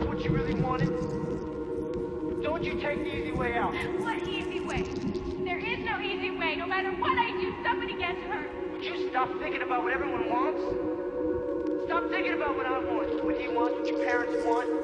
again. You thought it's what you really wanted? Don't you take the easy way out. What easy way? There is no easy way. No matter what I do, somebody gets hurt. Would you stop thinking about what everyone wants? Stop thinking about what I want, what he wants, what your parents want.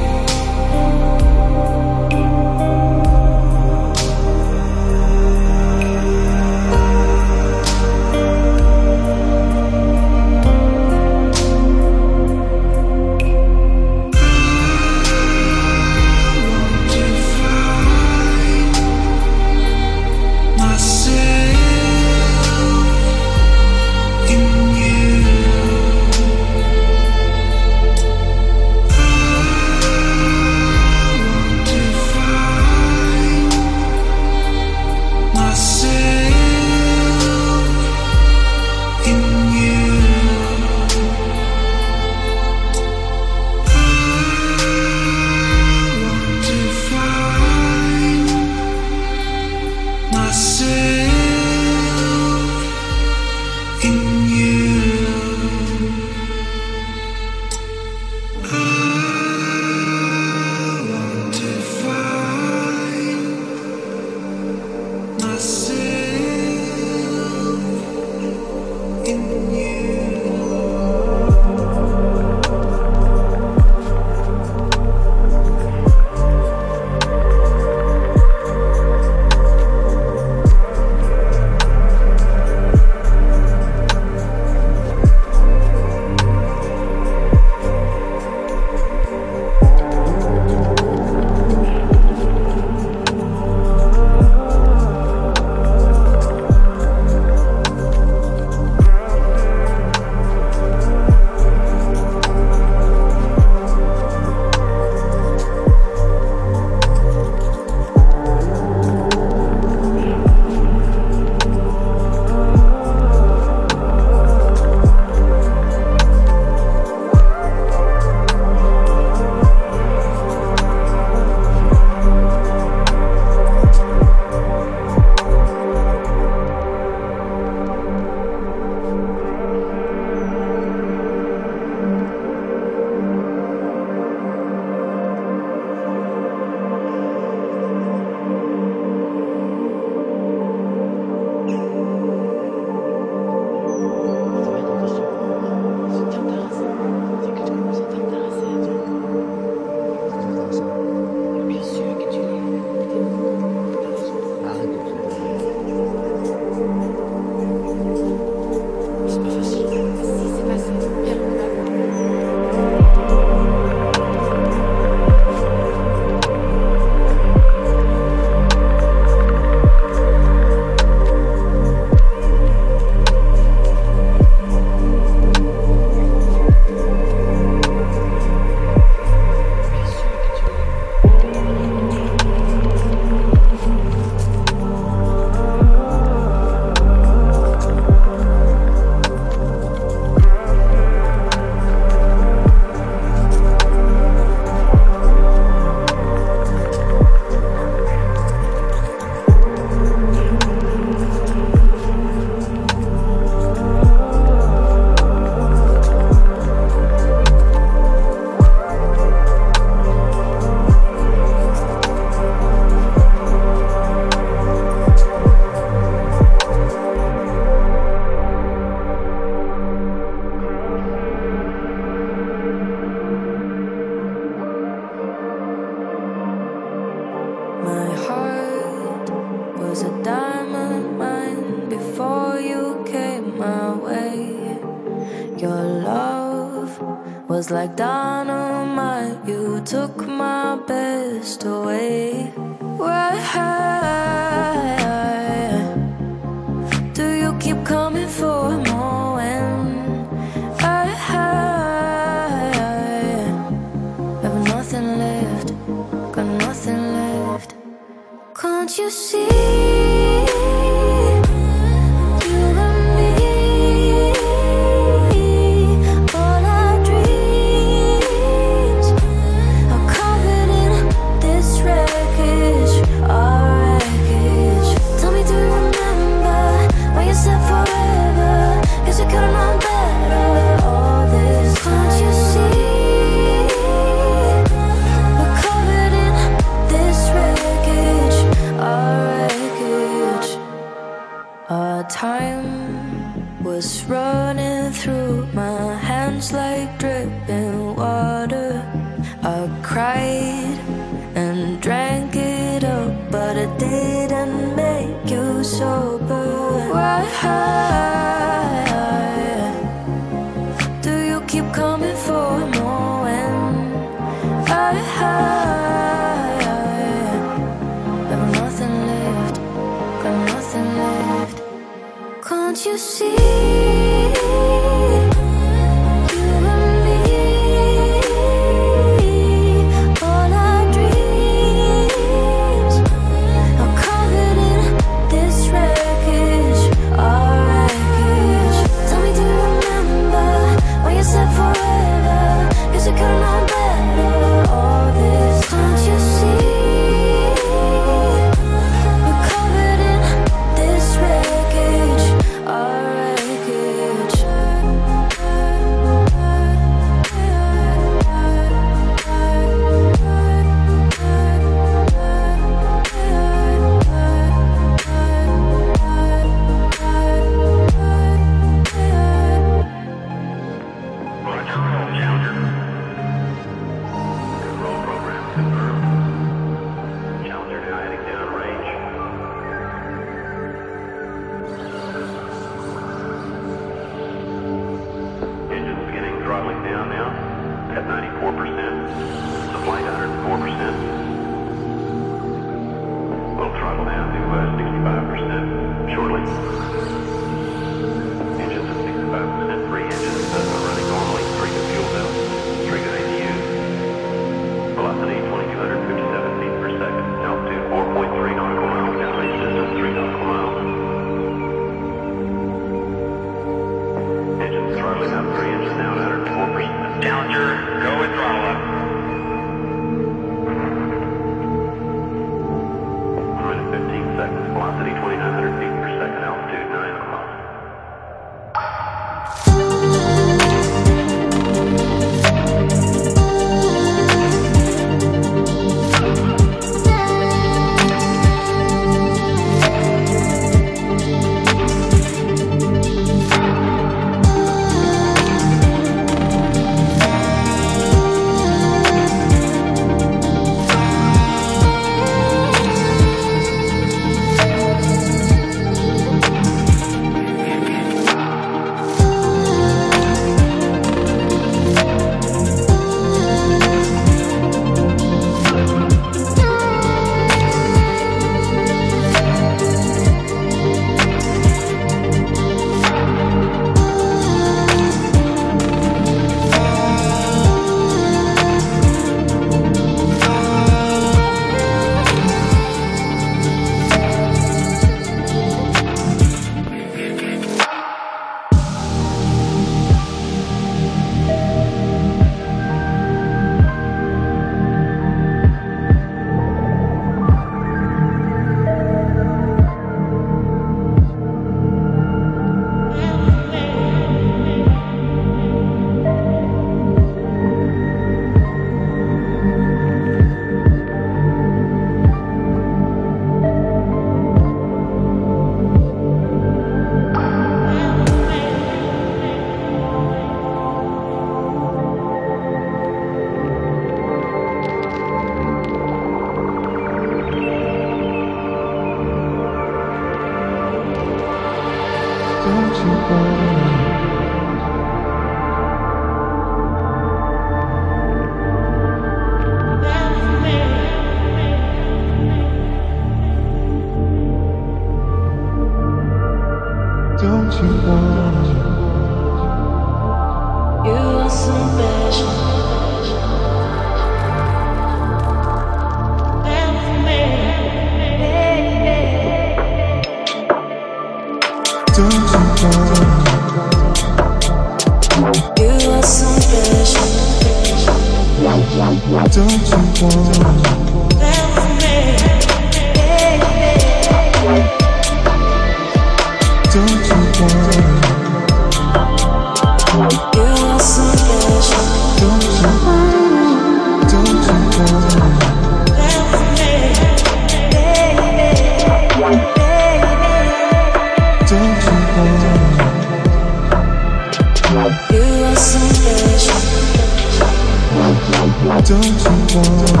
的情话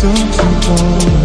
Don't you want